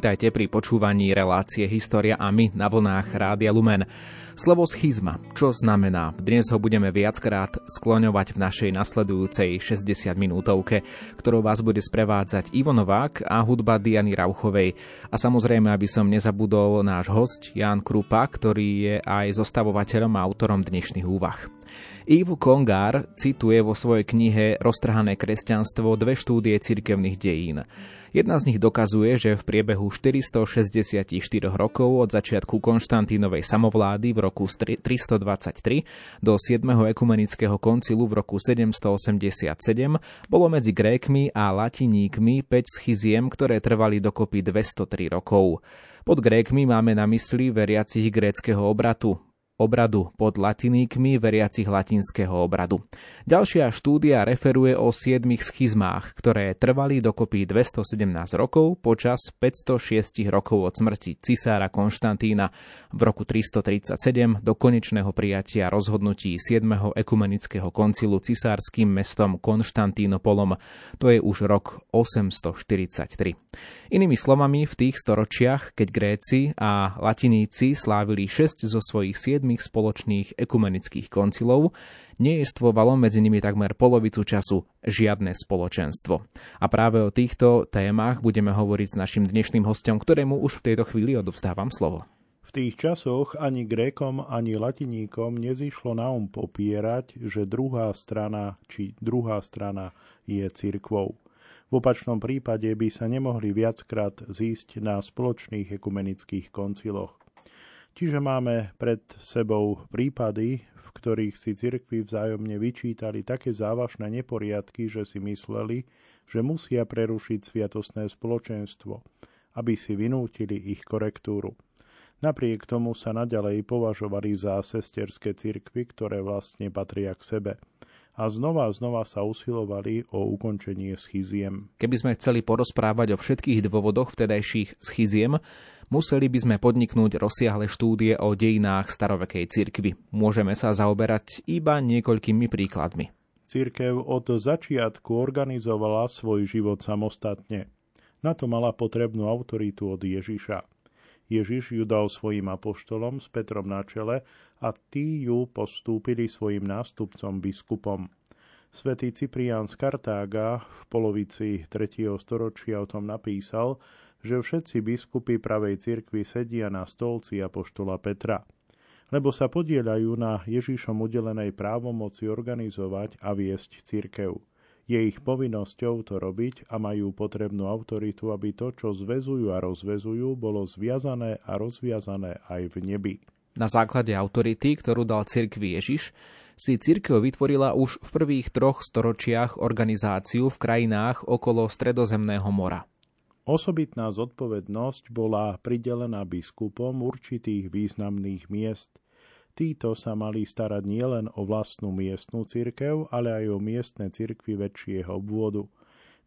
Vitajte pri počúvaní relácie História a my na vlnách Rádia Lumen. Slovo schizma, čo znamená? Dnes ho budeme viackrát skloňovať v našej nasledujúcej 60 minútovke, ktorou vás bude sprevádzať Ivo Novák a hudba Diany Rauchovej. A samozrejme, aby som nezabudol náš host Jan Krupa, ktorý je aj zostavovateľom a autorom dnešných úvah. Ivo Kongár cituje vo svojej knihe Roztrhané kresťanstvo dve štúdie cirkevných dejín. Jedna z nich dokazuje, že v priebehu 464 rokov od začiatku Konštantínovej samovlády v roku 323 do 7. ekumenického koncilu v roku 787 bolo medzi Grékmi a Latiníkmi 5 schiziem, ktoré trvali dokopy 203 rokov. Pod Grékmi máme na mysli veriacich gréckého obratu, obradu pod latiníkmi veriacich latinského obradu. Ďalšia štúdia referuje o siedmých schizmách, ktoré trvali dokopy 217 rokov počas 506 rokov od smrti cisára Konštantína v roku 337 do konečného prijatia rozhodnutí 7. ekumenického koncilu cisárským mestom Konštantínopolom. To je už rok 843. Inými slovami, v tých storočiach, keď Gréci a Latiníci slávili 6 zo svojich 7 spoločných ekumenických koncilov, nejestvovalo medzi nimi takmer polovicu času žiadne spoločenstvo. A práve o týchto témach budeme hovoriť s našim dnešným hostom, ktorému už v tejto chvíli odovzdávam slovo. V tých časoch ani Grékom, ani Latiníkom nezišlo na um popierať, že druhá strana či druhá strana je cirkvou. V opačnom prípade by sa nemohli viackrát zísť na spoločných ekumenických konciloch. Čiže máme pred sebou prípady, v ktorých si cirkvi vzájomne vyčítali také závažné neporiadky, že si mysleli, že musia prerušiť sviatosné spoločenstvo, aby si vynútili ich korektúru. Napriek tomu sa naďalej považovali za sesterské cirkvy, ktoré vlastne patria k sebe – a znova a znova sa usilovali o ukončenie schiziem. Keby sme chceli porozprávať o všetkých dôvodoch vtedajších schiziem, museli by sme podniknúť rozsiahle štúdie o dejinách starovekej cirkvy. Môžeme sa zaoberať iba niekoľkými príkladmi. Cirkev od začiatku organizovala svoj život samostatne. Na to mala potrebnú autoritu od Ježiša. Ježiš ju dal svojim apoštolom s Petrom na čele a tí ju postúpili svojim nástupcom biskupom. Svetý Cyprián z Kartága v polovici 3. storočia o tom napísal, že všetci biskupy pravej cirkvi sedia na stolci apoštola Petra, lebo sa podielajú na Ježišom udelenej právomoci organizovať a viesť cirkev. Je ich povinnosťou to robiť a majú potrebnú autoritu, aby to, čo zvezujú a rozvezujú, bolo zviazané a rozviazané aj v nebi. Na základe autority, ktorú dal cirkvi Ježiš, si cirkev vytvorila už v prvých troch storočiach organizáciu v krajinách okolo Stredozemného mora. Osobitná zodpovednosť bola pridelená biskupom určitých významných miest – Títo sa mali starať nielen o vlastnú miestnú cirkev, ale aj o miestne cirkvy väčšieho obvodu.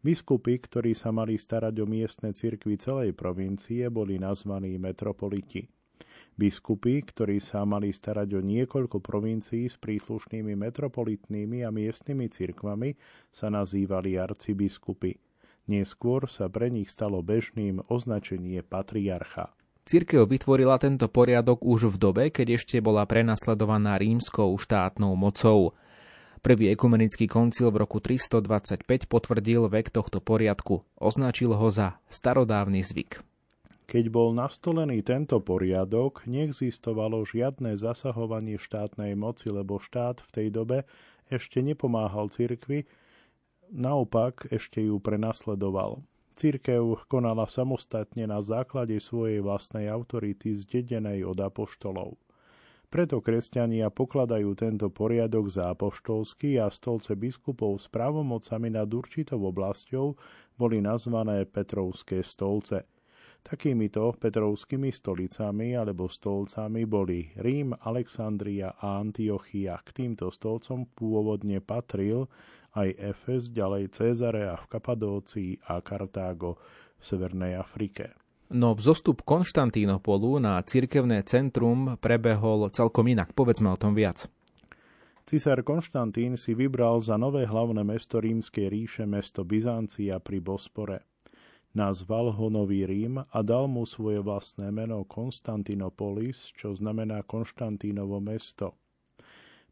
Biskupy, ktorí sa mali starať o miestne cirkvy celej provincie, boli nazvaní metropoliti. Biskupy, ktorí sa mali starať o niekoľko provincií s príslušnými metropolitnými a miestnymi cirkvami, sa nazývali arcibiskupy. Neskôr sa pre nich stalo bežným označenie patriarcha. Cirkev vytvorila tento poriadok už v dobe, keď ešte bola prenasledovaná rímskou štátnou mocou. Prvý ekumenický koncil v roku 325 potvrdil vek tohto poriadku, označil ho za starodávny zvyk. Keď bol nastolený tento poriadok, neexistovalo žiadne zasahovanie štátnej moci, lebo štát v tej dobe ešte nepomáhal cirkvi, naopak ešte ju prenasledoval. Církev konala samostatne na základe svojej vlastnej autority zdedenej od apoštolov. Preto kresťania pokladajú tento poriadok za apoštolský a stolce biskupov s právomocami nad určitou oblasťou boli nazvané Petrovské stolce. Takýmito Petrovskými stolicami alebo stolcami boli Rím, Alexandria a Antiochia. K týmto stolcom pôvodne patril aj Efes, ďalej Cezarea v Kapadócii a Kartágo v Severnej Afrike. No vzostup Konštantínopolu na cirkevné centrum prebehol celkom inak. Povedzme o tom viac. Cisár Konštantín si vybral za nové hlavné mesto rímskej ríše mesto Byzancia pri Bospore. Nazval ho Nový Rím a dal mu svoje vlastné meno Konstantinopolis, čo znamená Konštantínovo mesto.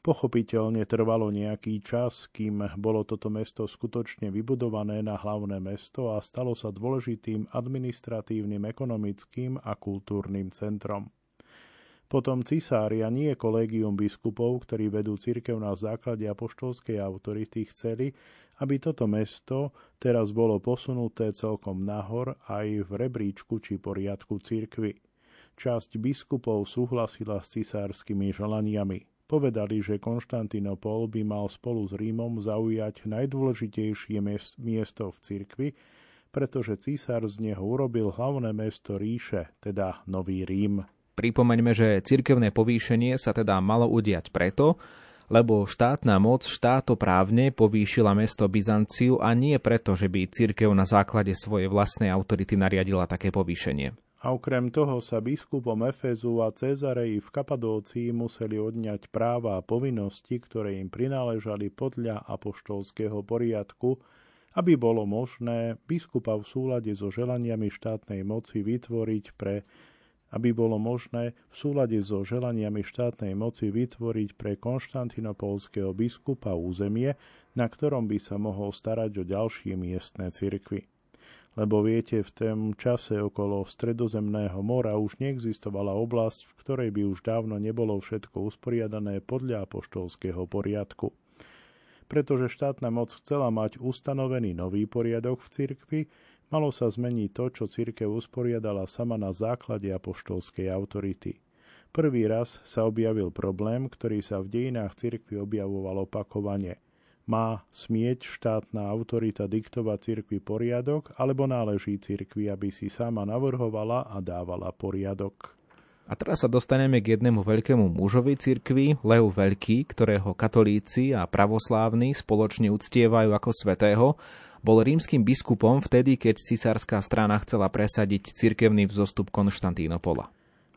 Pochopiteľne trvalo nejaký čas, kým bolo toto mesto skutočne vybudované na hlavné mesto a stalo sa dôležitým administratívnym, ekonomickým a kultúrnym centrom. Potom cisári a nie kolégium biskupov, ktorí vedú cirkev na základe apoštolskej autority, chceli, aby toto mesto teraz bolo posunuté celkom nahor aj v rebríčku či poriadku cirkvy. Časť biskupov súhlasila s cisárskymi želaniami. Povedali, že Konštantinopol by mal spolu s Rímom zaujať najdôležitejšie miesto v cirkvi, pretože císar z neho urobil hlavné mesto ríše, teda Nový Rím. Pripomeňme, že cirkevné povýšenie sa teda malo udiať preto, lebo štátna moc štátoprávne povýšila mesto Byzanciu a nie preto, že by cirkev na základe svojej vlastnej autority nariadila také povýšenie. A okrem toho sa biskupom Efezu a Cezareji v Kapadócii museli odňať práva a povinnosti, ktoré im prináležali podľa apoštolského poriadku, aby bolo možné biskupa v súlade so želaniami štátnej moci vytvoriť pre aby bolo možné v súlade so želaniami štátnej moci vytvoriť pre konštantinopolského biskupa územie, na ktorom by sa mohol starať o ďalšie miestne cirkvy. Lebo viete, v tom čase okolo Stredozemného mora už neexistovala oblasť, v ktorej by už dávno nebolo všetko usporiadané podľa apoštolského poriadku. Pretože štátna moc chcela mať ustanovený nový poriadok v cirkvi, Malo sa zmeniť to, čo církev usporiadala sama na základe apoštolskej autority. Prvý raz sa objavil problém, ktorý sa v dejinách cirkvi objavoval opakovane. Má smieť štátna autorita diktovať cirkvi poriadok, alebo náleží cirkvi, aby si sama navrhovala a dávala poriadok? A teraz sa dostaneme k jednému veľkému mužovi cirkvi, Leu Veľký, ktorého katolíci a pravoslávni spoločne uctievajú ako svetého bol rímským biskupom vtedy, keď cisárska strana chcela presadiť cirkevný vzostup Konštantínopola.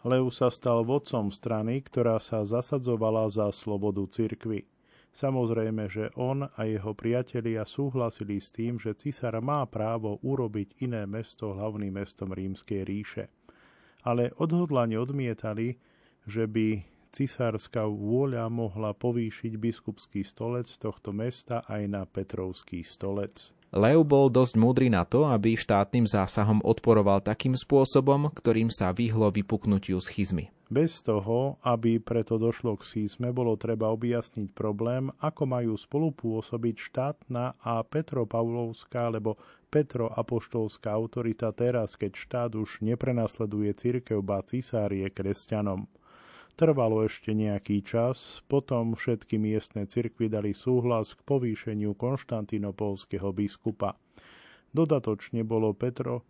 Leu sa stal vodcom strany, ktorá sa zasadzovala za slobodu cirkvy. Samozrejme, že on a jeho priatelia súhlasili s tým, že cisár má právo urobiť iné mesto hlavným mestom rímskej ríše. Ale odhodlane odmietali, že by cisárska vôľa mohla povýšiť biskupský stolec tohto mesta aj na Petrovský stolec. Leo bol dosť múdry na to, aby štátnym zásahom odporoval takým spôsobom, ktorým sa vyhlo vypuknutiu schizmy. Bez toho, aby preto došlo k schizme, bolo treba objasniť problém, ako majú spolupôsobiť štátna a Petropavlovská alebo Petroapoštolská autorita teraz, keď štát už neprenasleduje církev, ba cisárie kresťanom. Trvalo ešte nejaký čas, potom všetky miestne cirkvy dali súhlas k povýšeniu konštantinopolského biskupa. Dodatočne bolo Petro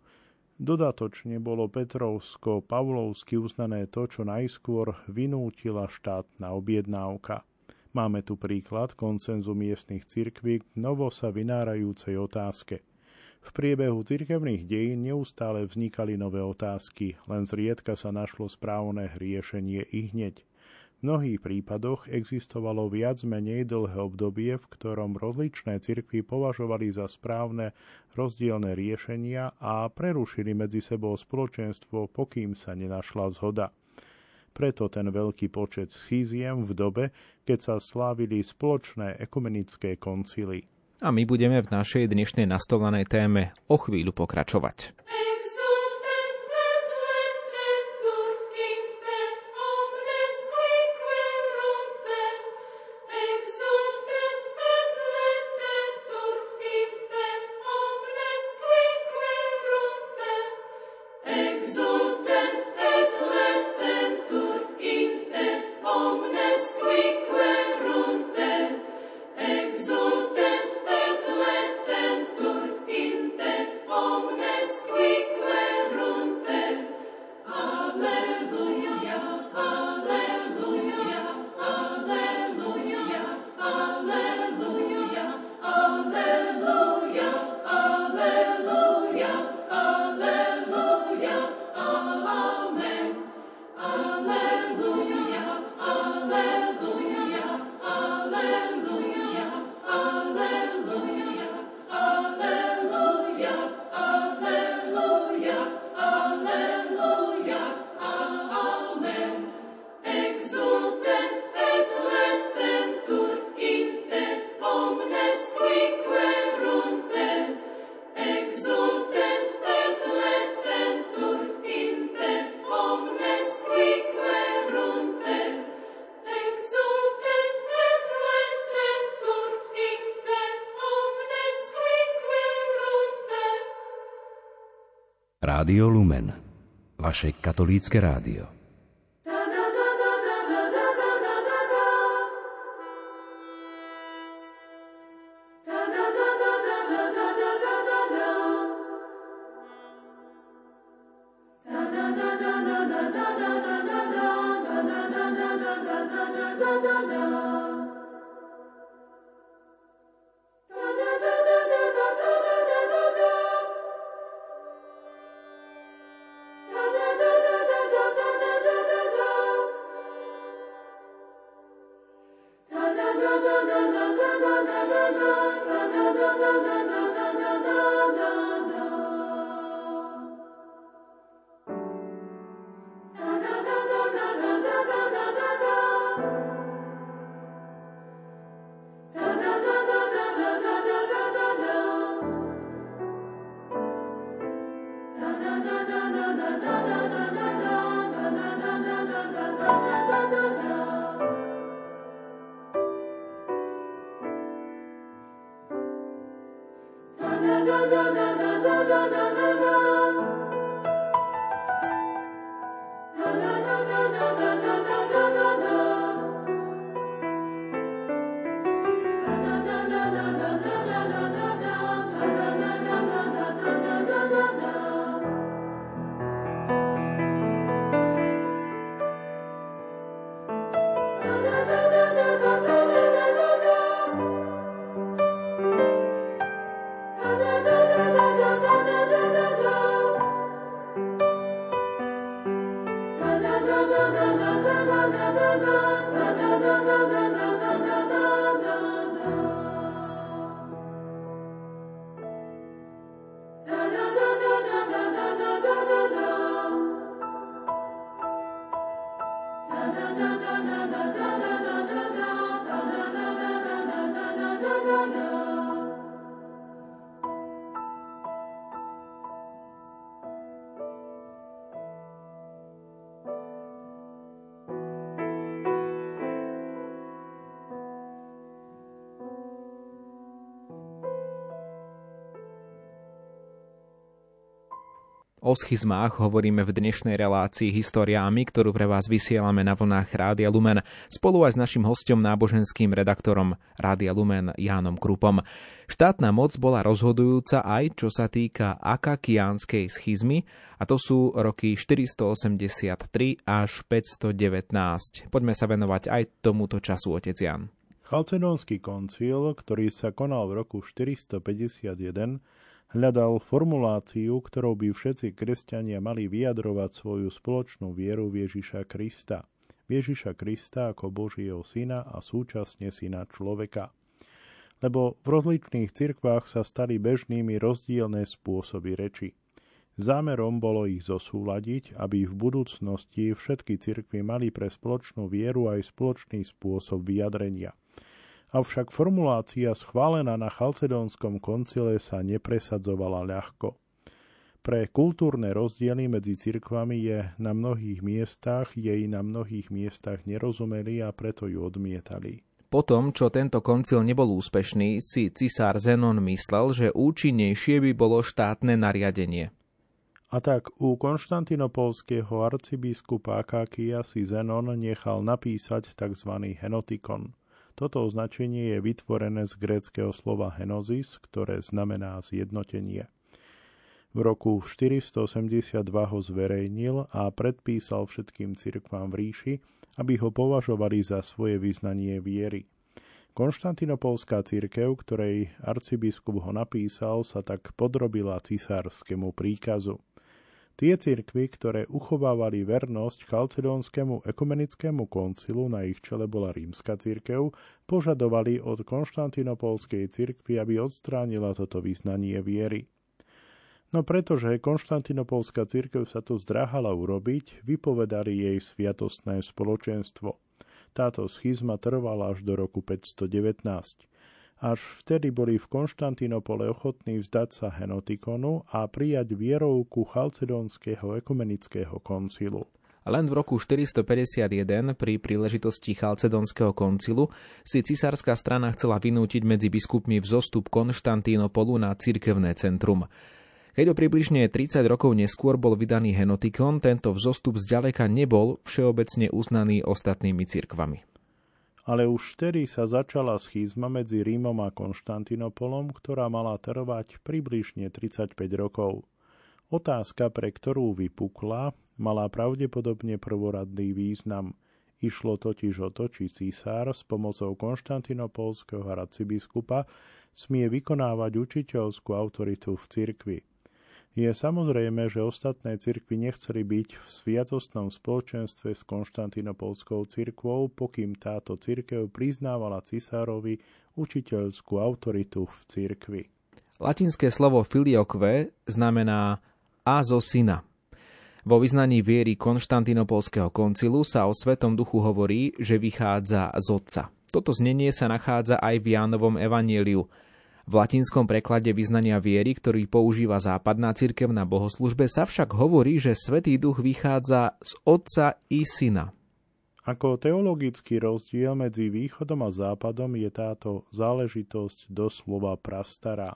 Dodatočne bolo Petrovsko-Pavlovsky uznané to, čo najskôr vynútila štátna objednávka. Máme tu príklad koncenzu miestnych cirkví k novo sa vynárajúcej otázke – v priebehu cirkevných dejín neustále vznikali nové otázky, len zriedka sa našlo správne riešenie i hneď. Mnohých prípadoch existovalo viac menej dlhé obdobie, v ktorom rozličné cirkvy považovali za správne rozdielne riešenia a prerušili medzi sebou spoločenstvo, pokým sa nenašla zhoda. Preto ten veľký počet schíziem v dobe, keď sa slávili spoločné ekumenické koncily a my budeme v našej dnešnej nastolanej téme o chvíľu pokračovať. Lumen, vaše katolícke rádio. da da da da da O schizmách hovoríme v dnešnej relácii Historiámi, ktorú pre vás vysielame na vlnách Rádia Lumen spolu aj s našim hostom náboženským redaktorom Rádia Lumen Jánom Krupom. Štátna moc bola rozhodujúca aj čo sa týka akakiánskej schizmy a to sú roky 483 až 519. Poďme sa venovať aj tomuto času, otec Jan. Chalcedónsky koncil, ktorý sa konal v roku 451, hľadal formuláciu, ktorou by všetci kresťania mali vyjadrovať svoju spoločnú vieru v Ježiša Krista. Ježiša Krista ako Božieho syna a súčasne syna človeka. Lebo v rozličných cirkvách sa stali bežnými rozdielne spôsoby reči. Zámerom bolo ich zosúladiť, aby v budúcnosti všetky cirkvy mali pre spoločnú vieru aj spoločný spôsob vyjadrenia – avšak formulácia schválená na Chalcedónskom koncile sa nepresadzovala ľahko. Pre kultúrne rozdiely medzi cirkvami je na mnohých miestach, jej na mnohých miestach nerozumeli a preto ju odmietali. Potom, čo tento koncil nebol úspešný, si cisár Zenon myslel, že účinnejšie by bolo štátne nariadenie. A tak u konštantinopolského arcibiskupa Akákia si Zenon nechal napísať tzv. henotikon – toto označenie je vytvorené z gréckého slova henosis, ktoré znamená zjednotenie. V roku 482 ho zverejnil a predpísal všetkým cirkvám v ríši, aby ho považovali za svoje vyznanie viery. Konštantinopolská církev, ktorej arcibiskup ho napísal, sa tak podrobila cisárskému príkazu. Tie cirkvy, ktoré uchovávali vernosť chalcedónskému ekumenickému koncilu, na ich čele bola rímska cirkev, požadovali od konštantinopolskej cirkvy, aby odstránila toto vyznanie viery. No pretože konštantinopolská cirkev sa to zdráhala urobiť, vypovedali jej sviatostné spoločenstvo. Táto schizma trvala až do roku 519. Až vtedy boli v Konštantinopole ochotní vzdať sa Henotikonu a prijať vierovku Chalcedónskeho ekumenického koncilu. Len v roku 451 pri príležitosti Chalcedonského koncilu si cisárska strana chcela vynútiť medzi biskupmi vzostup Konštantínopolu na cirkevné centrum. Keď o približne 30 rokov neskôr bol vydaný Henotikon, tento vzostup zďaleka nebol všeobecne uznaný ostatnými cirkvami. Ale už vtedy sa začala schizma medzi Rímom a Konštantinopolom, ktorá mala trvať približne 35 rokov. Otázka, pre ktorú vypukla, mala pravdepodobne prvoradný význam. Išlo totiž o to, či císár s pomocou konštantinopolského arcibiskupa smie vykonávať učiteľskú autoritu v cirkvi. Je samozrejme, že ostatné cirkvy nechceli byť v sviatostnom spoločenstve s konštantinopolskou cirkvou, pokým táto cirkev priznávala cisárovi učiteľskú autoritu v cirkvi. Latinské slovo filioque znamená a zo syna. Vo vyznaní viery konštantinopolského koncilu sa o Svetom duchu hovorí, že vychádza z Otca. Toto znenie sa nachádza aj v Jánovom evanieliu – v latinskom preklade vyznania viery, ktorý používa západná cirkev na bohoslužbe, sa však hovorí, že Svetý duch vychádza z Otca i Syna. Ako teologický rozdiel medzi východom a západom je táto záležitosť doslova prastará.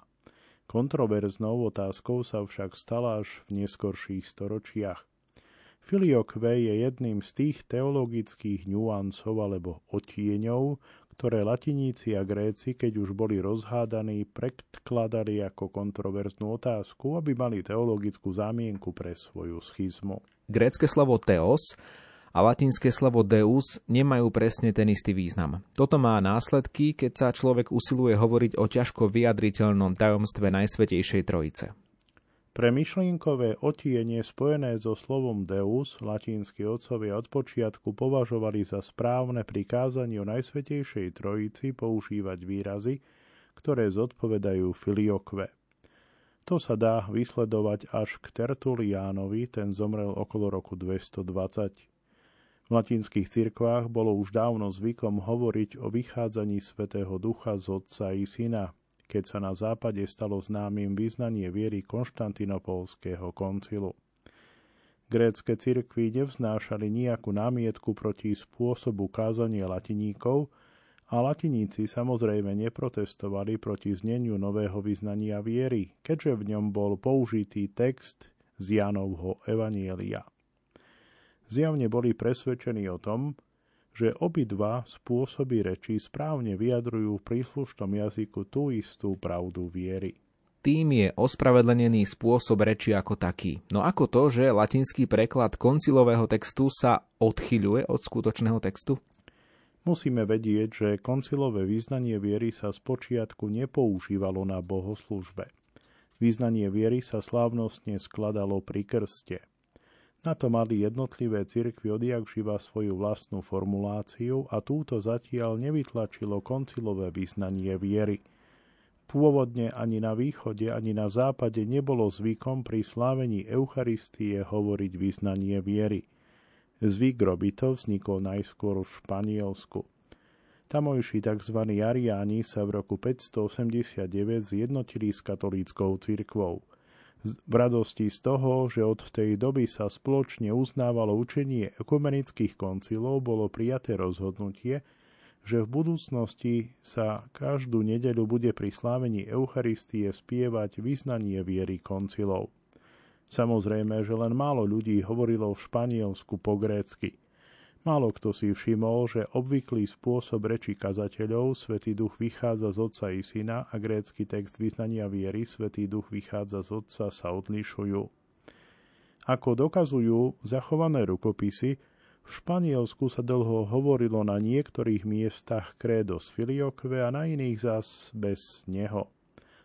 Kontroverznou otázkou sa však stala až v neskorších storočiach. Filioque je jedným z tých teologických nuancov alebo otieňov, ktoré latiníci a Gréci, keď už boli rozhádaní, predkladali ako kontroverznú otázku, aby mali teologickú zámienku pre svoju schizmu. Grécke slovo teos a latinské slovo deus nemajú presne ten istý význam. Toto má následky, keď sa človek usiluje hovoriť o ťažko vyjadriteľnom tajomstve Najsvetejšej Trojice. Pre myšlienkové otienie spojené so slovom Deus latinskí otcovia od počiatku považovali za správne pri kázaní o Najsvetejšej Trojici používať výrazy, ktoré zodpovedajú filiokve. To sa dá vysledovať až k Tertuliánovi, ten zomrel okolo roku 220. V latinských cirkvách bolo už dávno zvykom hovoriť o vychádzaní Svetého Ducha z Otca i Syna, keď sa na západe stalo známym vyznanie viery konštantinopolského koncilu. Grécké cirkvy nevznášali nejakú námietku proti spôsobu kázania latiníkov a latiníci samozrejme neprotestovali proti zneniu nového vyznania viery, keďže v ňom bol použitý text z Janovho Evanielia. Zjavne boli presvedčení o tom, že obidva spôsoby reči správne vyjadrujú v príslušnom jazyku tú istú pravdu viery. Tým je ospravedlenený spôsob reči ako taký. No ako to, že latinský preklad koncilového textu sa odchyľuje od skutočného textu? Musíme vedieť, že koncilové význanie viery sa spočiatku nepoužívalo na bohoslužbe. Význanie viery sa slávnostne skladalo pri krste. Na to mali jednotlivé cirkvy odjak živa svoju vlastnú formuláciu a túto zatiaľ nevytlačilo koncilové vyznanie viery. Pôvodne ani na východe, ani na západe nebolo zvykom pri slávení Eucharistie hovoriť vyznanie viery. Zvyk robiť to vznikol najskôr v Španielsku. Tamojší tzv. Ariáni sa v roku 589 zjednotili s katolíckou cirkvou v radosti z toho, že od tej doby sa spoločne uznávalo učenie ekumenických koncilov, bolo prijaté rozhodnutie, že v budúcnosti sa každú nedeľu bude pri slávení Eucharistie spievať vyznanie viery koncilov. Samozrejme, že len málo ľudí hovorilo v Španielsku po grécky – Málo kto si všimol, že obvyklý spôsob reči kazateľov Svetý duch vychádza z Otca i Syna a grécky text vyznania viery Svetý duch vychádza z Otca sa odlišujú. Ako dokazujú zachované rukopisy, v Španielsku sa dlho hovorilo na niektorých miestach krédo z filioque a na iných zas bez neho.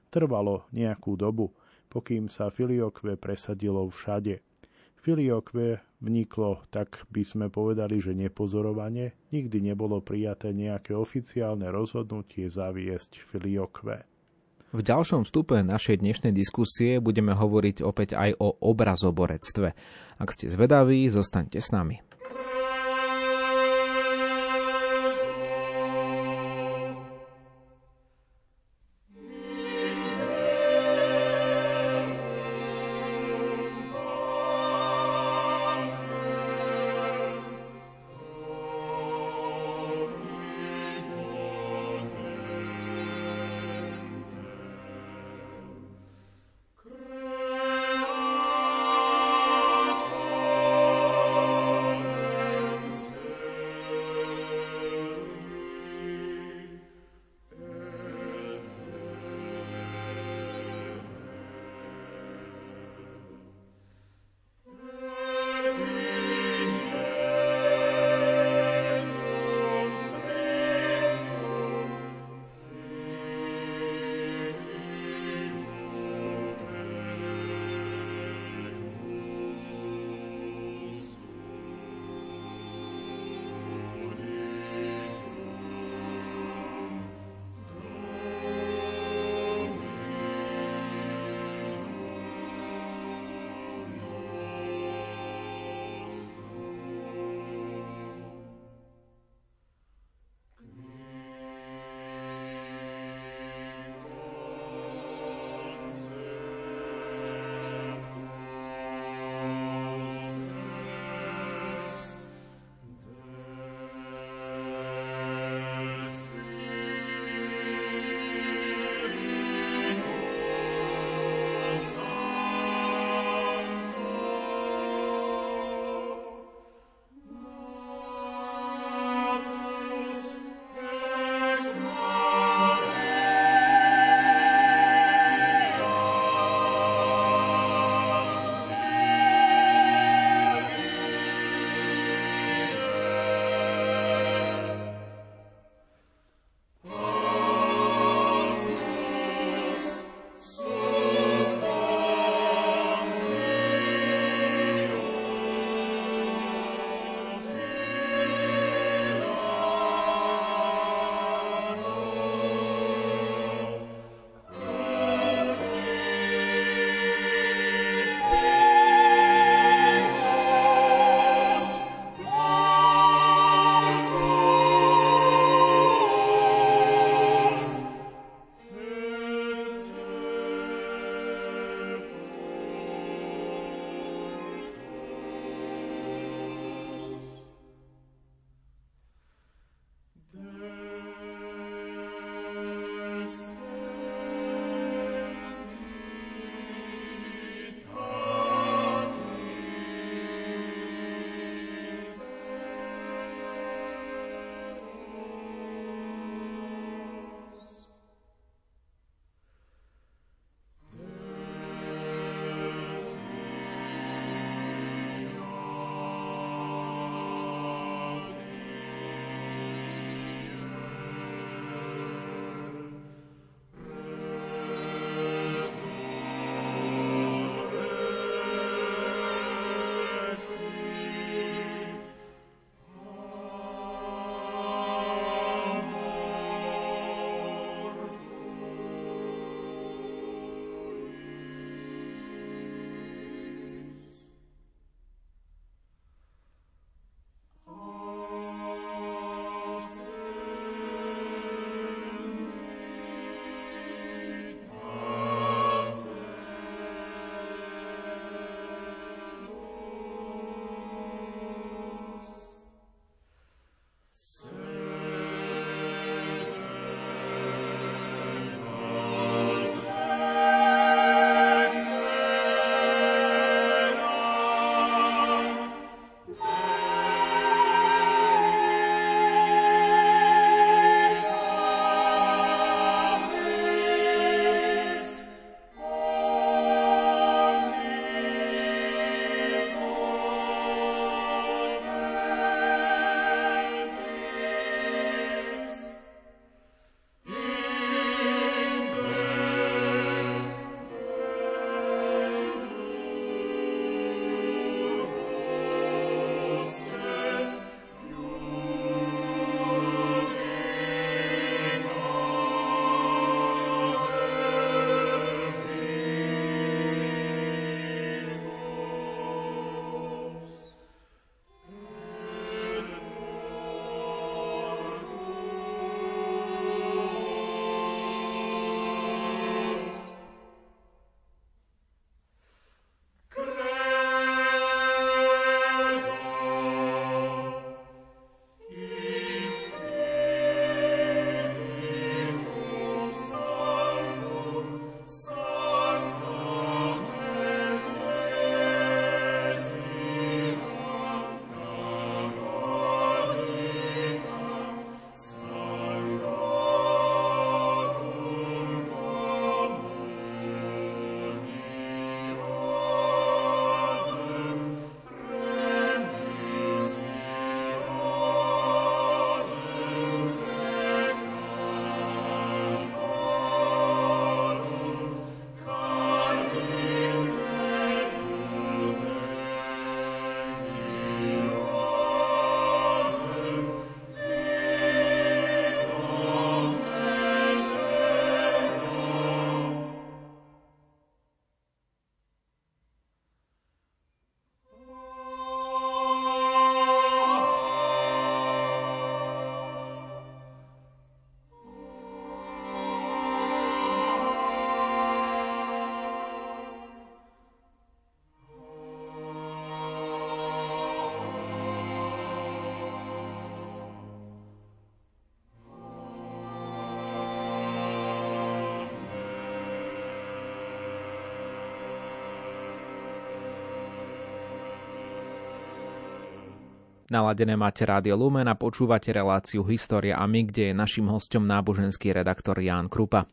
Trvalo nejakú dobu, pokým sa filioque presadilo všade. Filioque vniklo, tak by sme povedali, že nepozorovane, nikdy nebolo prijaté nejaké oficiálne rozhodnutie zaviesť filioque. V ďalšom vstupe našej dnešnej diskusie budeme hovoriť opäť aj o obrazoborectve. Ak ste zvedaví, zostaňte s nami. Naladené máte Rádio Lumen a počúvate reláciu História a my, kde je našim hostom náboženský redaktor Ján Krupa.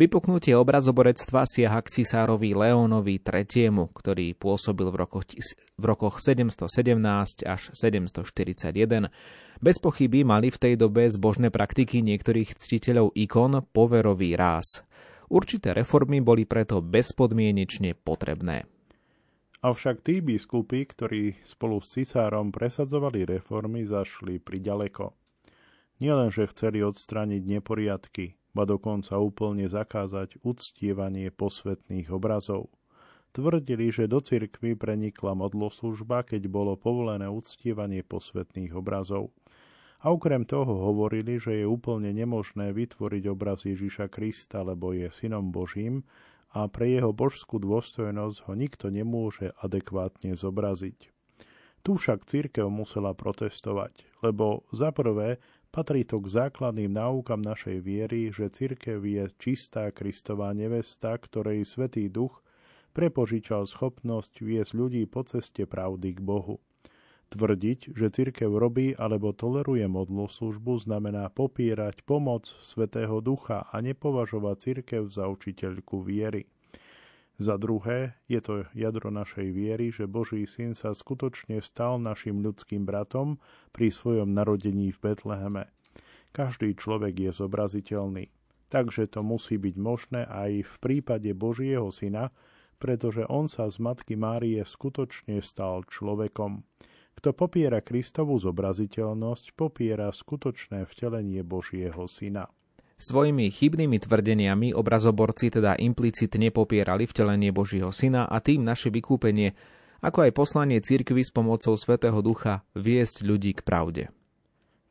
Vypuknutie obrazoborectva siaha k cisárovi Leónovi III., ktorý pôsobil v rokoch, v rokoch 717 až 741. Bez pochyby mali v tej dobe zbožné praktiky niektorých ctiteľov ikon poverový ráz. Určité reformy boli preto bezpodmienečne potrebné. Avšak tí biskupy, ktorí spolu s cisárom presadzovali reformy, zašli priďaleko. Nielenže chceli odstrániť neporiadky, ba dokonca úplne zakázať uctievanie posvetných obrazov. Tvrdili, že do cirkvy prenikla modloslužba, keď bolo povolené uctievanie posvetných obrazov. A okrem toho hovorili, že je úplne nemožné vytvoriť obraz Ježiša Krista, lebo je synom Božím a pre jeho božskú dôstojnosť ho nikto nemôže adekvátne zobraziť. Tu však církev musela protestovať, lebo za prvé Patrí to k základným náukam našej viery, že cirkev je čistá Kristová nevesta, ktorej Svetý Duch prepožičal schopnosť viesť ľudí po ceste pravdy k Bohu. Tvrdiť, že cirkev robí alebo toleruje modlú službu, znamená popírať pomoc Svetého Ducha a nepovažovať cirkev za učiteľku viery. Za druhé, je to jadro našej viery, že Boží syn sa skutočne stal našim ľudským bratom pri svojom narodení v Betleheme. Každý človek je zobraziteľný, takže to musí byť možné aj v prípade Božieho syna, pretože on sa z matky Márie skutočne stal človekom. Kto popiera Kristovú zobraziteľnosť, popiera skutočné vtelenie Božieho Syna. Svojimi chybnými tvrdeniami obrazoborci teda implicitne popierali vtelenie Božieho Syna a tým naše vykúpenie, ako aj poslanie cirkvy s pomocou Svetého Ducha viesť ľudí k pravde.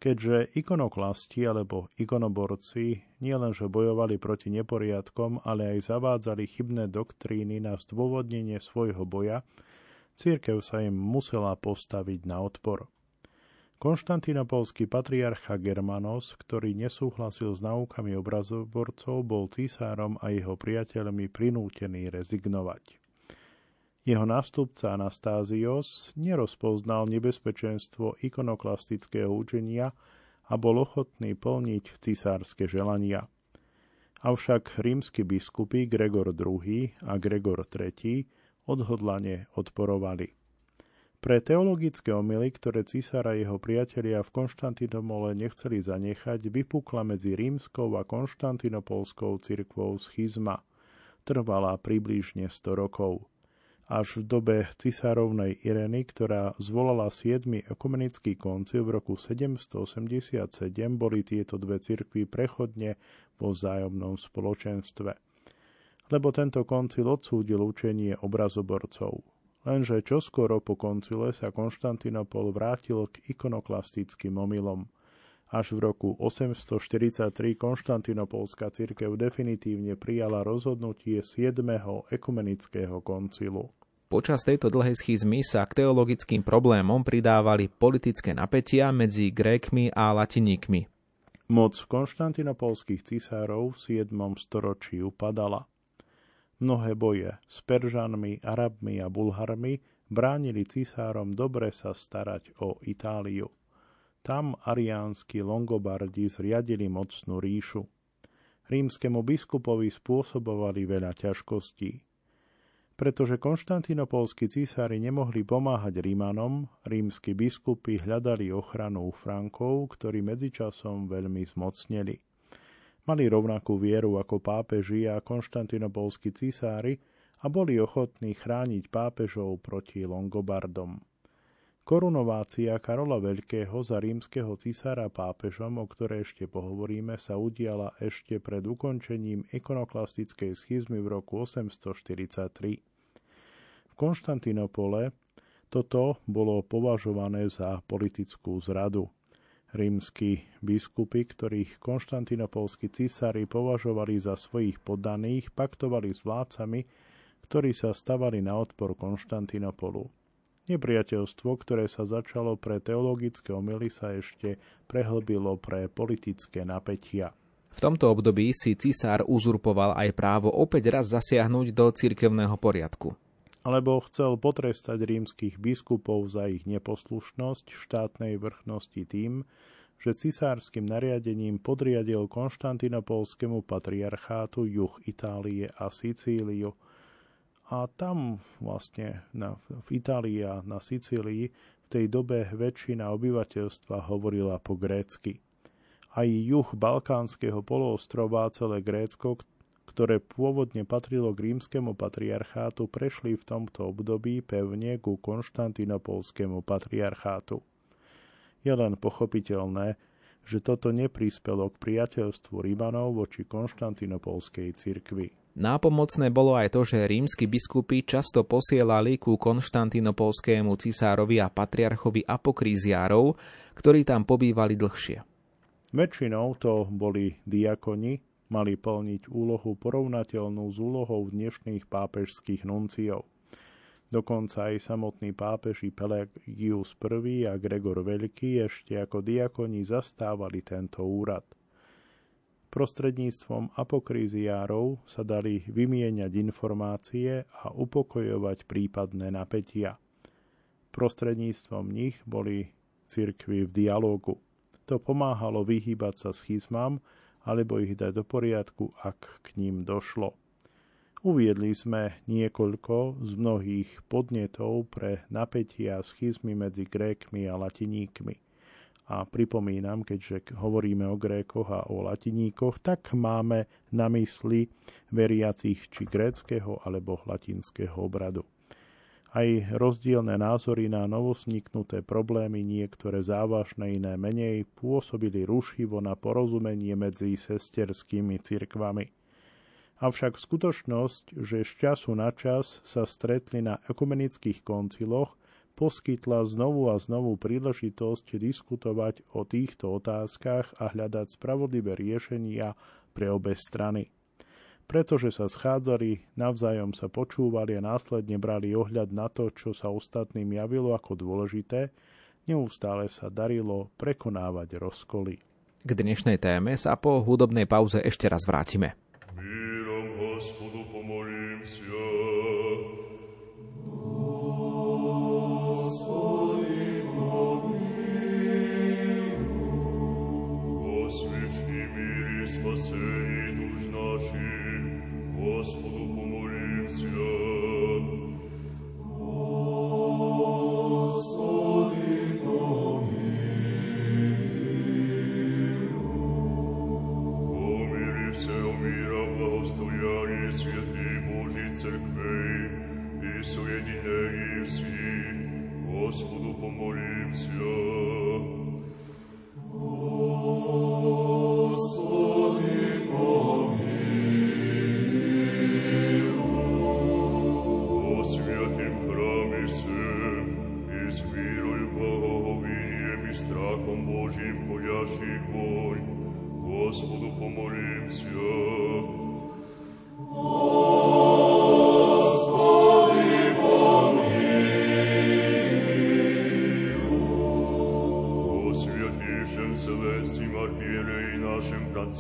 Keďže ikonoklasti alebo ikonoborci nielenže bojovali proti neporiadkom, ale aj zavádzali chybné doktríny na zdôvodnenie svojho boja, Církev sa im musela postaviť na odpor. Konštantinopolský patriarcha Germanos, ktorý nesúhlasil s naukami obrazoborcov, bol císárom a jeho priateľmi prinútený rezignovať. Jeho nástupca Anastázios nerozpoznal nebezpečenstvo ikonoklastického učenia a bol ochotný plniť cisárske želania. Avšak rímsky biskupy Gregor II a Gregor III odhodlane odporovali. Pre teologické omily, ktoré císara jeho priatelia v Konštantinomole nechceli zanechať, vypukla medzi rímskou a konštantinopolskou cirkvou schizma. Trvala približne 100 rokov. Až v dobe cisárovnej Ireny, ktorá zvolala 7. ekumenický koncil v roku 787, boli tieto dve cirkvy prechodne vo vzájomnom spoločenstve lebo tento koncil odsúdil učenie obrazoborcov. Lenže čoskoro po koncile sa Konštantinopol vrátil k ikonoklastickým omylom. Až v roku 843 Konštantinopolská cirkev definitívne prijala rozhodnutie 7. ekumenického koncilu. Počas tejto dlhej schizmy sa k teologickým problémom pridávali politické napätia medzi Grékmi a Latiníkmi. Moc konštantinopolských cisárov v 7. storočí upadala. Mnohé boje s Peržanmi, Arabmi a Bulharmi bránili cisárom dobre sa starať o Itáliu. Tam ariánsky Longobardi zriadili mocnú ríšu. Rímskemu biskupovi spôsobovali veľa ťažkostí. Pretože konštantinopolskí císári nemohli pomáhať Rímanom, rímsky biskupy hľadali ochranu u Frankov, ktorí medzičasom veľmi zmocneli. Mali rovnakú vieru ako pápeži a konštantinopolskí cisári a boli ochotní chrániť pápežov proti Longobardom. Korunovácia Karola Veľkého za rímskeho cisára pápežom, o ktorej ešte pohovoríme, sa udiala ešte pred ukončením ikonoklastickej schizmy v roku 843. V Konštantinopole toto bolo považované za politickú zradu. Rímsky biskupy, ktorých konštantinopolskí císari považovali za svojich poddaných, paktovali s vládcami, ktorí sa stavali na odpor Konštantinopolu. Nepriateľstvo, ktoré sa začalo pre teologické omily, sa ešte prehlbilo pre politické napätia. V tomto období si cisár uzurpoval aj právo opäť raz zasiahnuť do cirkevného poriadku alebo chcel potrestať rímskych biskupov za ich neposlušnosť štátnej vrchnosti tým, že cisárskym nariadením podriadil konštantinopolskému patriarchátu juh Itálie a Sicíliu. A tam vlastne na, v Itálii a na Sicílii v tej dobe väčšina obyvateľstva hovorila po grécky. Aj juh Balkánskeho poloostrova, celé Grécko, ktoré pôvodne patrilo k rímskemu patriarchátu, prešli v tomto období pevne ku konštantinopolskému patriarchátu. Je len pochopiteľné, že toto neprispelo k priateľstvu Rímanov voči konštantinopolskej cirkvi. Nápomocné bolo aj to, že rímsky biskupy často posielali ku konštantinopolskému cisárovi a patriarchovi apokríziárov, ktorí tam pobývali dlhšie. Väčšinou to boli diakoni, mali plniť úlohu porovnateľnú s úlohou dnešných pápežských nunciov. Dokonca aj samotný pápeži Pelagius I a Gregor Veľký ešte ako diakoni zastávali tento úrad. Prostredníctvom apokríziárov sa dali vymieňať informácie a upokojovať prípadné napätia. Prostredníctvom nich boli cirkvy v dialogu. To pomáhalo vyhýbať sa schizmám alebo ich dať do poriadku, ak k ním došlo. Uviedli sme niekoľko z mnohých podnetov pre napätia a schizmy medzi Grékmi a Latiníkmi. A pripomínam, keďže hovoríme o Grékoch a o Latiníkoch, tak máme na mysli veriacich či gréckého alebo latinského obradu. Aj rozdielne názory na novosniknuté problémy, niektoré závažné, iné menej, pôsobili rušivo na porozumenie medzi sesterskými cirkvami. Avšak skutočnosť, že z času na čas sa stretli na ekumenických konciloch, poskytla znovu a znovu príležitosť diskutovať o týchto otázkach a hľadať spravodlivé riešenia pre obe strany. Pretože sa schádzali, navzájom sa počúvali a následne brali ohľad na to, čo sa ostatným javilo ako dôležité, neustále sa darilo prekonávať rozkoly. K dnešnej téme sa po hudobnej pauze ešte raz vrátime. strachom Božím chodящий вонь. Господу помолимся. Держащий властей наших и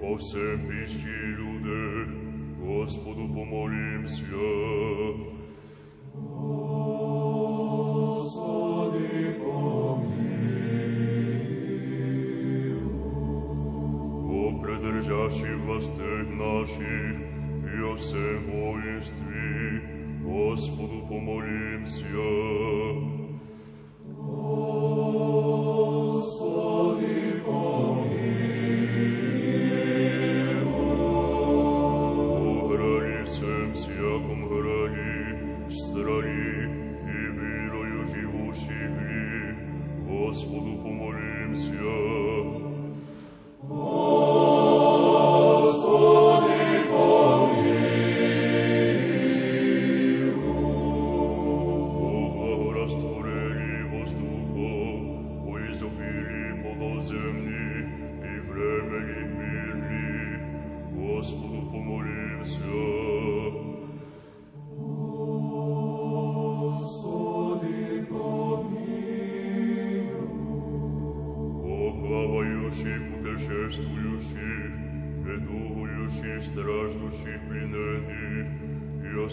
о всем воинстве, Господу помолимся. помилуй, сохрани нас, Боже,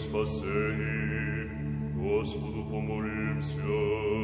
Твоею благодати.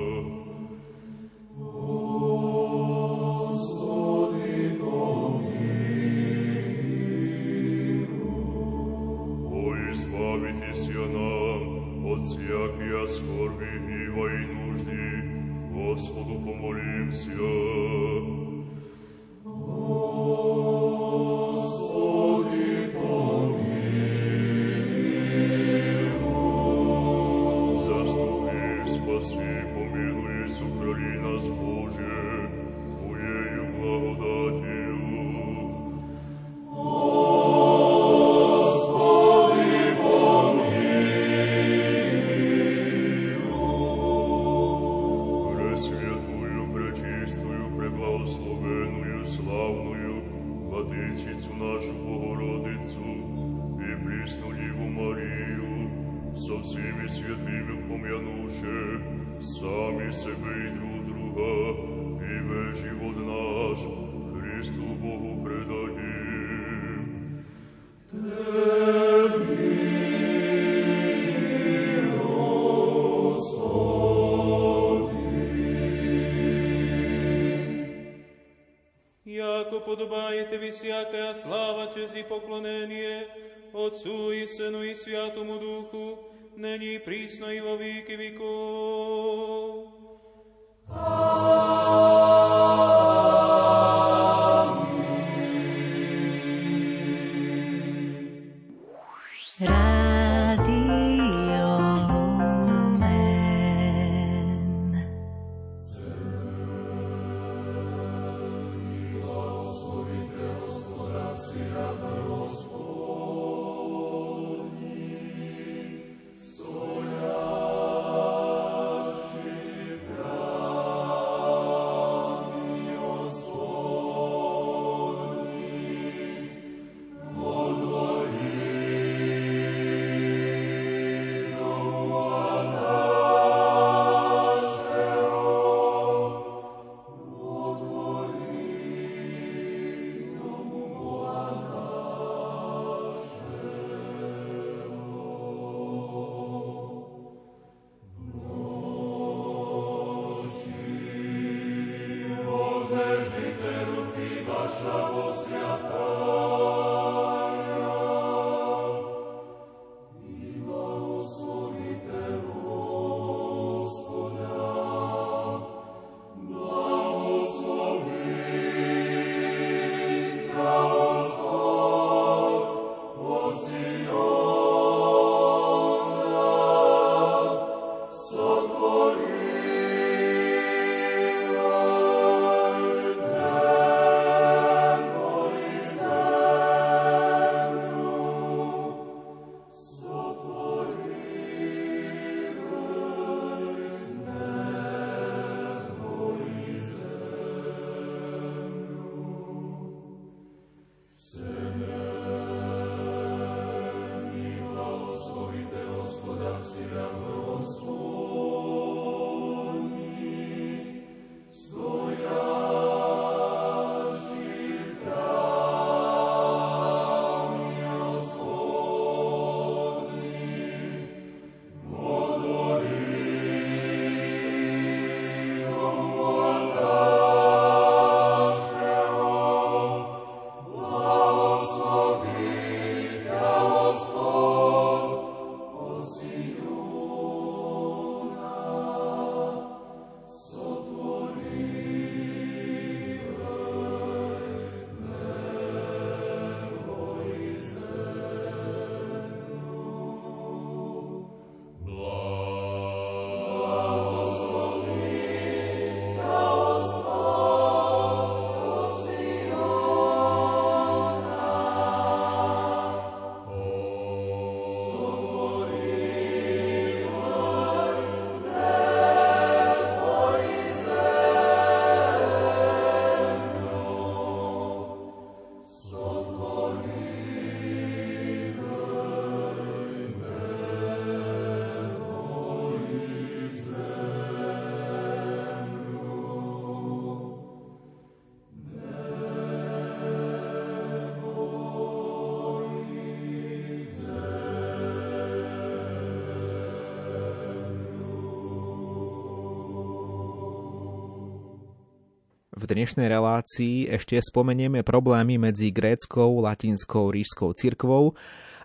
V dnešnej relácii ešte spomenieme problémy medzi gréckou, latinskou, rížskou cirkvou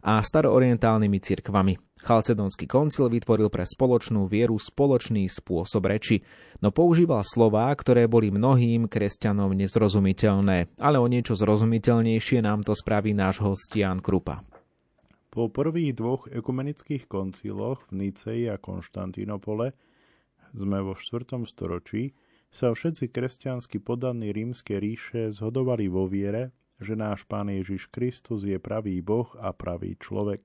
a staroorientálnymi cirkvami. Chalcedonský koncil vytvoril pre spoločnú vieru spoločný spôsob reči, no používal slová, ktoré boli mnohým kresťanom nezrozumiteľné, ale o niečo zrozumiteľnejšie nám to spraví náš host Jan Krupa. Po prvých dvoch ekumenických konciloch v Niceji a Konštantínopole sme vo 4. storočí sa všetci kresťansky podaní rímske ríše zhodovali vo viere, že náš Pán Ježiš Kristus je pravý Boh a pravý človek.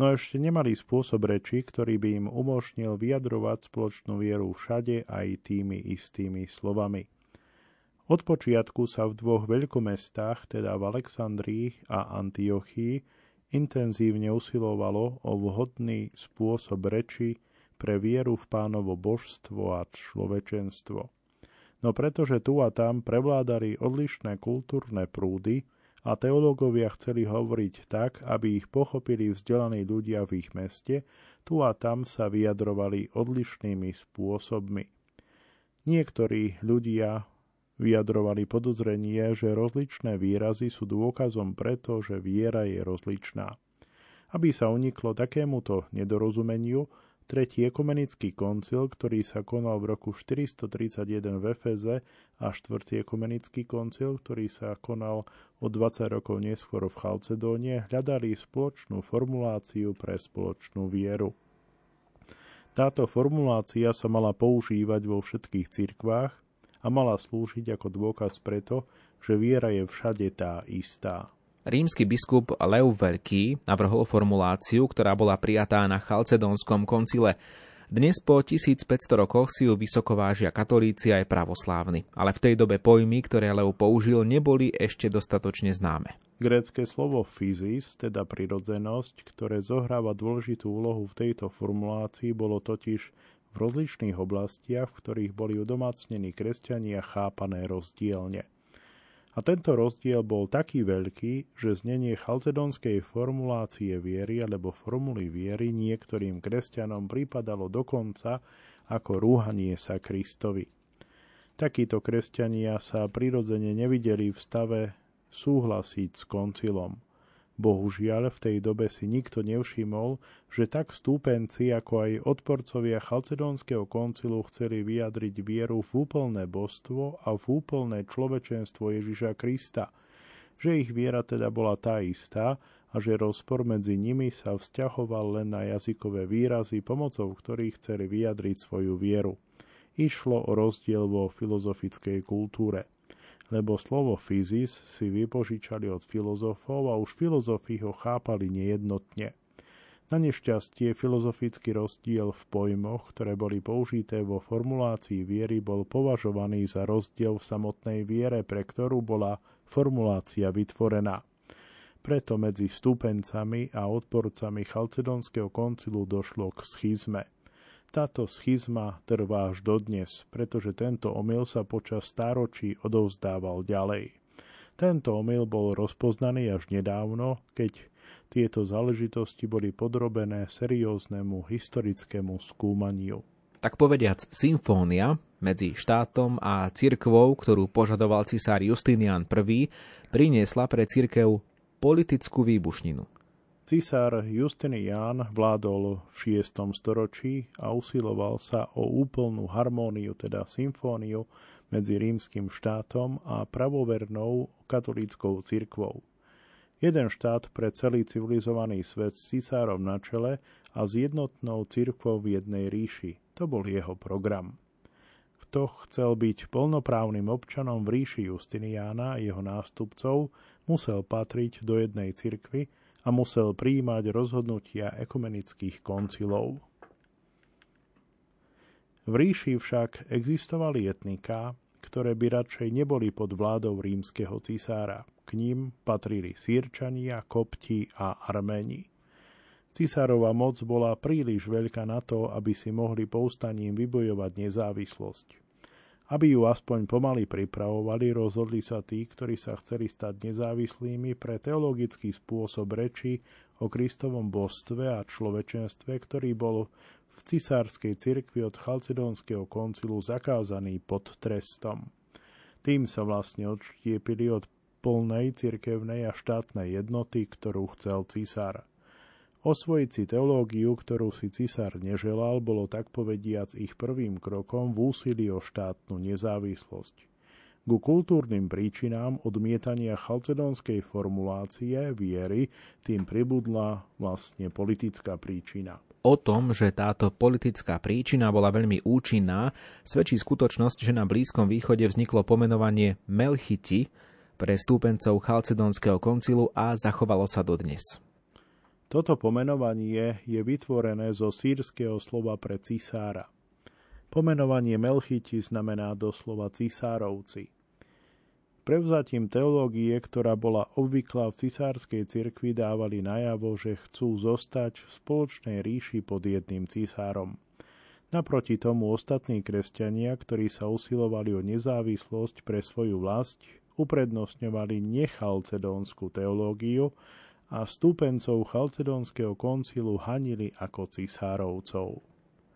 No ešte nemali spôsob reči, ktorý by im umožnil vyjadrovať spoločnú vieru všade aj tými istými slovami. Od počiatku sa v dvoch veľkomestách, teda v Alexandrii a Antiochii, intenzívne usilovalo o vhodný spôsob reči pre vieru v pánovo božstvo a človečenstvo. No pretože tu a tam prevládali odlišné kultúrne prúdy, a teológovia chceli hovoriť tak, aby ich pochopili vzdelaní ľudia v ich meste, tu a tam sa vyjadrovali odlišnými spôsobmi. Niektorí ľudia vyjadrovali podozrenie, že rozličné výrazy sú dôkazom preto, že viera je rozličná. Aby sa uniklo takémuto nedorozumeniu, Tretí ekumenický koncil, ktorý sa konal v roku 431 v Efeze a štvrtý ekumenický koncil, ktorý sa konal o 20 rokov neskôr v Chalcedóne, hľadali spoločnú formuláciu pre spoločnú vieru. Táto formulácia sa mala používať vo všetkých cirkvách a mala slúžiť ako dôkaz preto, že viera je všade tá istá. Rímsky biskup Leu Veľký navrhol formuláciu, ktorá bola prijatá na Chalcedónskom koncile. Dnes po 1500 rokoch si ju vysoko vážia katolíci aj pravoslávni, ale v tej dobe pojmy, ktoré Leu použil, neboli ešte dostatočne známe. Grécké slovo fyzis, teda prirodzenosť, ktoré zohráva dôležitú úlohu v tejto formulácii, bolo totiž v rozličných oblastiach, v ktorých boli udomácnení kresťania chápané rozdielne. A tento rozdiel bol taký veľký, že znenie chalcedonskej formulácie viery alebo formuly viery niektorým kresťanom pripadalo dokonca ako rúhanie sa Kristovi. Takíto kresťania sa prirodzene nevideli v stave súhlasiť s koncilom. Bohužiaľ, v tej dobe si nikto nevšimol, že tak stúpenci, ako aj odporcovia Chalcedónskeho koncilu chceli vyjadriť vieru v úplné božstvo a v úplné človečenstvo Ježiša Krista, že ich viera teda bola tá istá a že rozpor medzi nimi sa vzťahoval len na jazykové výrazy, pomocou ktorých chceli vyjadriť svoju vieru. Išlo o rozdiel vo filozofickej kultúre lebo slovo fyzis si vypožičali od filozofov a už filozofi ho chápali nejednotne. Na nešťastie filozofický rozdiel v pojmoch, ktoré boli použité vo formulácii viery, bol považovaný za rozdiel v samotnej viere, pre ktorú bola formulácia vytvorená. Preto medzi vstúpencami a odporcami Chalcedonského koncilu došlo k schizme. Táto schizma trvá až dodnes, pretože tento omyl sa počas stáročí odovzdával ďalej. Tento omyl bol rozpoznaný až nedávno, keď tieto záležitosti boli podrobené serióznemu historickému skúmaniu. Tak povediac, symfónia medzi štátom a cirkvou, ktorú požadoval cisár Justinian I, priniesla pre cirkev politickú výbušninu. Cisár Justinian vládol v 6. storočí a usiloval sa o úplnú harmóniu, teda symfóniu medzi rímským štátom a pravovernou katolíckou cirkvou. Jeden štát pre celý civilizovaný svet s cisárom na čele a s jednotnou cirkvou v jednej ríši. To bol jeho program. Kto chcel byť plnoprávnym občanom v ríši Justiniana a jeho nástupcov, musel patriť do jednej cirkvy, a musel príjmať rozhodnutia ekumenických koncilov. V ríši však existovali etniká, ktoré by radšej neboli pod vládou rímskeho cisára. K ním patrili Sýrčania, Kopti a Arméni. Cisárova moc bola príliš veľká na to, aby si mohli povstaním vybojovať nezávislosť. Aby ju aspoň pomaly pripravovali, rozhodli sa tí, ktorí sa chceli stať nezávislými pre teologický spôsob reči o Kristovom božstve a človečenstve, ktorý bol v cisárskej cirkvi od Chalcedónskeho koncilu zakázaný pod trestom. Tým sa vlastne odštiepili od plnej cirkevnej a štátnej jednoty, ktorú chcel cisár. Osvojiť si teológiu, ktorú si cisár neželal, bolo tak povediac ich prvým krokom v úsilí o štátnu nezávislosť. Ku kultúrnym príčinám odmietania chalcedónskej formulácie viery tým pribudla vlastne politická príčina. O tom, že táto politická príčina bola veľmi účinná, svedčí skutočnosť, že na Blízkom východe vzniklo pomenovanie Melchiti pre stúpencov Chalcedónskeho koncilu a zachovalo sa dodnes. Toto pomenovanie je vytvorené zo sírskeho slova pre cisára. Pomenovanie Melchiti znamená doslova cisárovci. Prevzatím teológie, ktorá bola obvyklá v cisárskej cirkvi, dávali najavo, že chcú zostať v spoločnej ríši pod jedným cisárom. Naproti tomu ostatní kresťania, ktorí sa usilovali o nezávislosť pre svoju vlast, uprednostňovali nechalcedónsku teológiu a stúpencov chalcedónskeho koncilu hanili ako cisárovcov.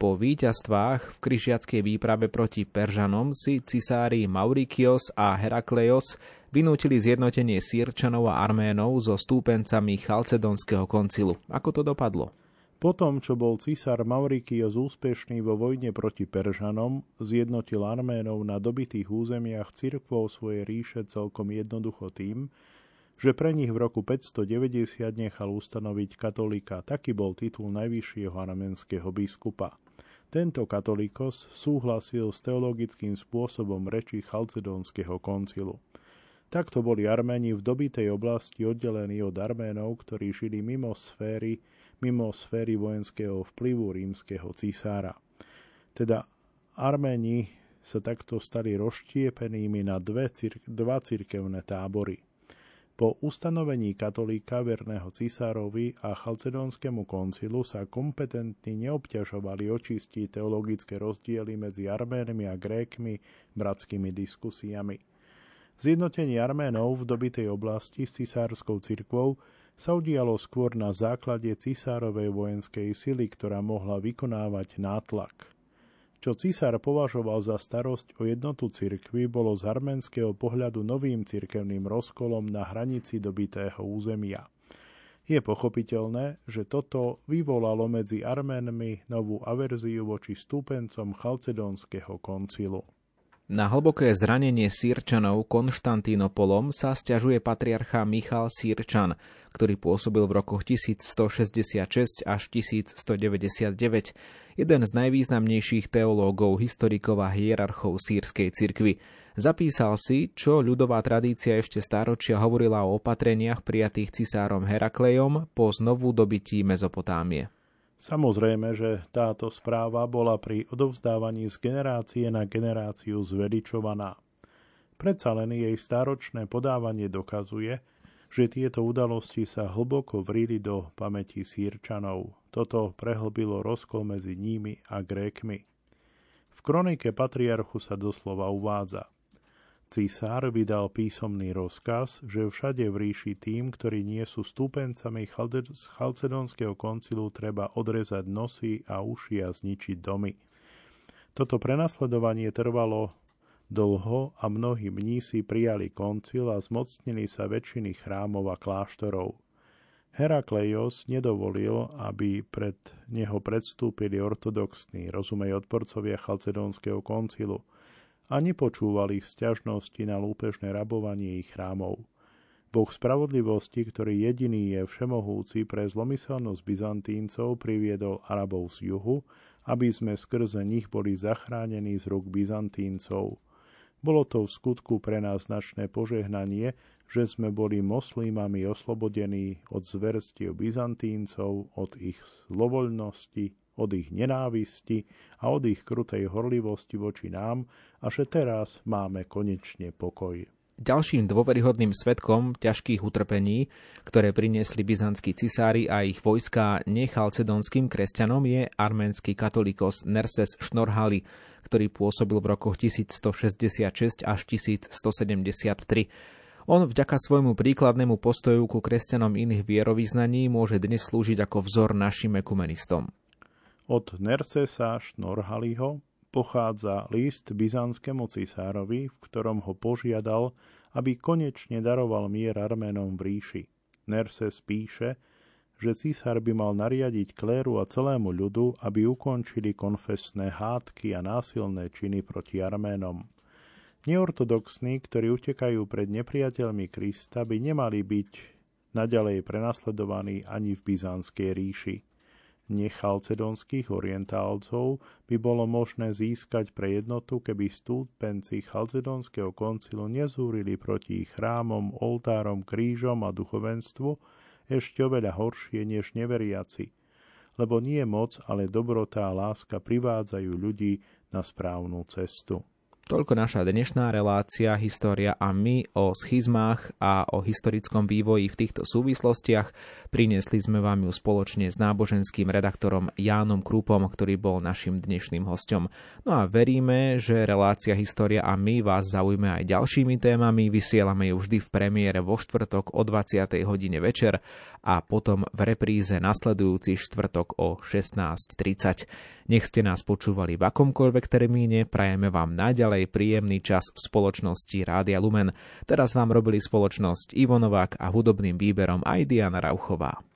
Po víťazstvách v križiackej výprave proti Peržanom si cisári Maurikios a Herakleios vynútili zjednotenie Sýrčanov a Arménov so stúpencami Chalcedonského koncilu. Ako to dopadlo? Po tom, čo bol cisár Maurikios úspešný vo vojne proti Peržanom, zjednotil Arménov na dobitých územiach cirkvou svojej ríše celkom jednoducho tým, že pre nich v roku 590 nechal ustanoviť katolíka. Taký bol titul najvyššieho arménskeho biskupa. Tento katolíkos súhlasil s teologickým spôsobom reči Chalcedónskeho koncilu. Takto boli Arméni v dobitej oblasti oddelení od Arménov, ktorí žili mimo sféry, mimo sféry vojenského vplyvu rímskeho cisára. Teda Arméni sa takto stali rozštiepenými na dve cir- dva cirkevné tábory – po ustanovení katolíka verného cisárovi a chalcedónskému koncilu sa kompetentní neobťažovali očistiť teologické rozdiely medzi Arménmi a Grékmi bratskými diskusiami. Zjednotenie Arménov v dobitej oblasti s cisárskou cirkvou sa udialo skôr na základe cisárovej vojenskej sily, ktorá mohla vykonávať nátlak – čo cisár považoval za starosť o jednotu cirkvy, bolo z arménskeho pohľadu novým cirkevným rozkolom na hranici dobitého územia. Je pochopiteľné, že toto vyvolalo medzi Arménmi novú averziu voči stúpencom Chalcedónskeho koncilu. Na hlboké zranenie Sýrčanov Konštantínopolom sa stiažuje patriarcha Michal Sýrčan, ktorý pôsobil v rokoch 1166 až 1199, jeden z najvýznamnejších teológov, historikov a hierarchov sírskej cirkvy. Zapísal si, čo ľudová tradícia ešte stáročia hovorila o opatreniach prijatých cisárom Heraklejom po znovu dobití Mezopotámie. Samozrejme, že táto správa bola pri odovzdávaní z generácie na generáciu zveličovaná. Predsa len jej stáročné podávanie dokazuje, že tieto udalosti sa hlboko vrili do pamäti sírčanov. Toto prehlbilo rozkol medzi nimi a Grékmi. V kronike patriarchu sa doslova uvádza – Cisár vydal písomný rozkaz, že všade v ríši tým, ktorí nie sú stúpencami z Chalcedonského koncilu, treba odrezať nosy a uši a zničiť domy. Toto prenasledovanie trvalo dlho a mnohí mnísi prijali koncil a zmocnili sa väčšiny chrámov a kláštorov. Herakleios nedovolil, aby pred neho predstúpili ortodoxní, rozumej odporcovia Chalcedónskeho koncilu – a nepočúval ich sťažnosti na lúpežné rabovanie ich chrámov. Boh spravodlivosti, ktorý jediný je všemohúci pre zlomyselnosť Byzantíncov, priviedol Arabov z juhu, aby sme skrze nich boli zachránení z rúk Byzantíncov. Bolo to v skutku pre nás značné požehnanie, že sme boli moslimami oslobodení od zverstiev Byzantíncov, od ich zlovoľnosti, od ich nenávisti a od ich krutej horlivosti voči nám a že teraz máme konečne pokoj. Ďalším dôveryhodným svetkom ťažkých utrpení, ktoré priniesli byzantskí cisári a ich vojská nechalcedonským kresťanom je arménsky katolíkos Nerses Šnorhali, ktorý pôsobil v rokoch 1166 až 1173. On vďaka svojmu príkladnému postoju ku kresťanom iných vierovýznaní môže dnes slúžiť ako vzor našim ekumenistom. Od Nersesa Šnorhaliho pochádza list byzantskému cisárovi, v ktorom ho požiadal, aby konečne daroval mier Arménom v ríši. Nerses píše, že císar by mal nariadiť kléru a celému ľudu, aby ukončili konfesné hádky a násilné činy proti Arménom. Neortodoxní, ktorí utekajú pred nepriateľmi Krista, by nemali byť naďalej prenasledovaní ani v Byzantskej ríši nechalcedonských orientálcov by bolo možné získať pre jednotu, keby stúpenci chalcedonského koncilu nezúrili proti chrámom, oltárom, krížom a duchovenstvu ešte oveľa horšie než neveriaci, lebo nie moc, ale dobrota a láska privádzajú ľudí na správnu cestu. Toľko naša dnešná relácia História a my o schizmách a o historickom vývoji v týchto súvislostiach. Priniesli sme vám ju spoločne s náboženským redaktorom Jánom Krúpom, ktorý bol našim dnešným hostom. No a veríme, že relácia História a my vás zaujme aj ďalšími témami. Vysielame ju vždy v premiére vo štvrtok o 20. hodine večer a potom v repríze nasledujúci štvrtok o 16.30. Nech ste nás počúvali v akomkoľvek termíne, prajeme vám naďalej príjemný čas v spoločnosti Rádia Lumen. Teraz vám robili spoločnosť Ivo Novák a hudobným výberom aj Diana Rauchová.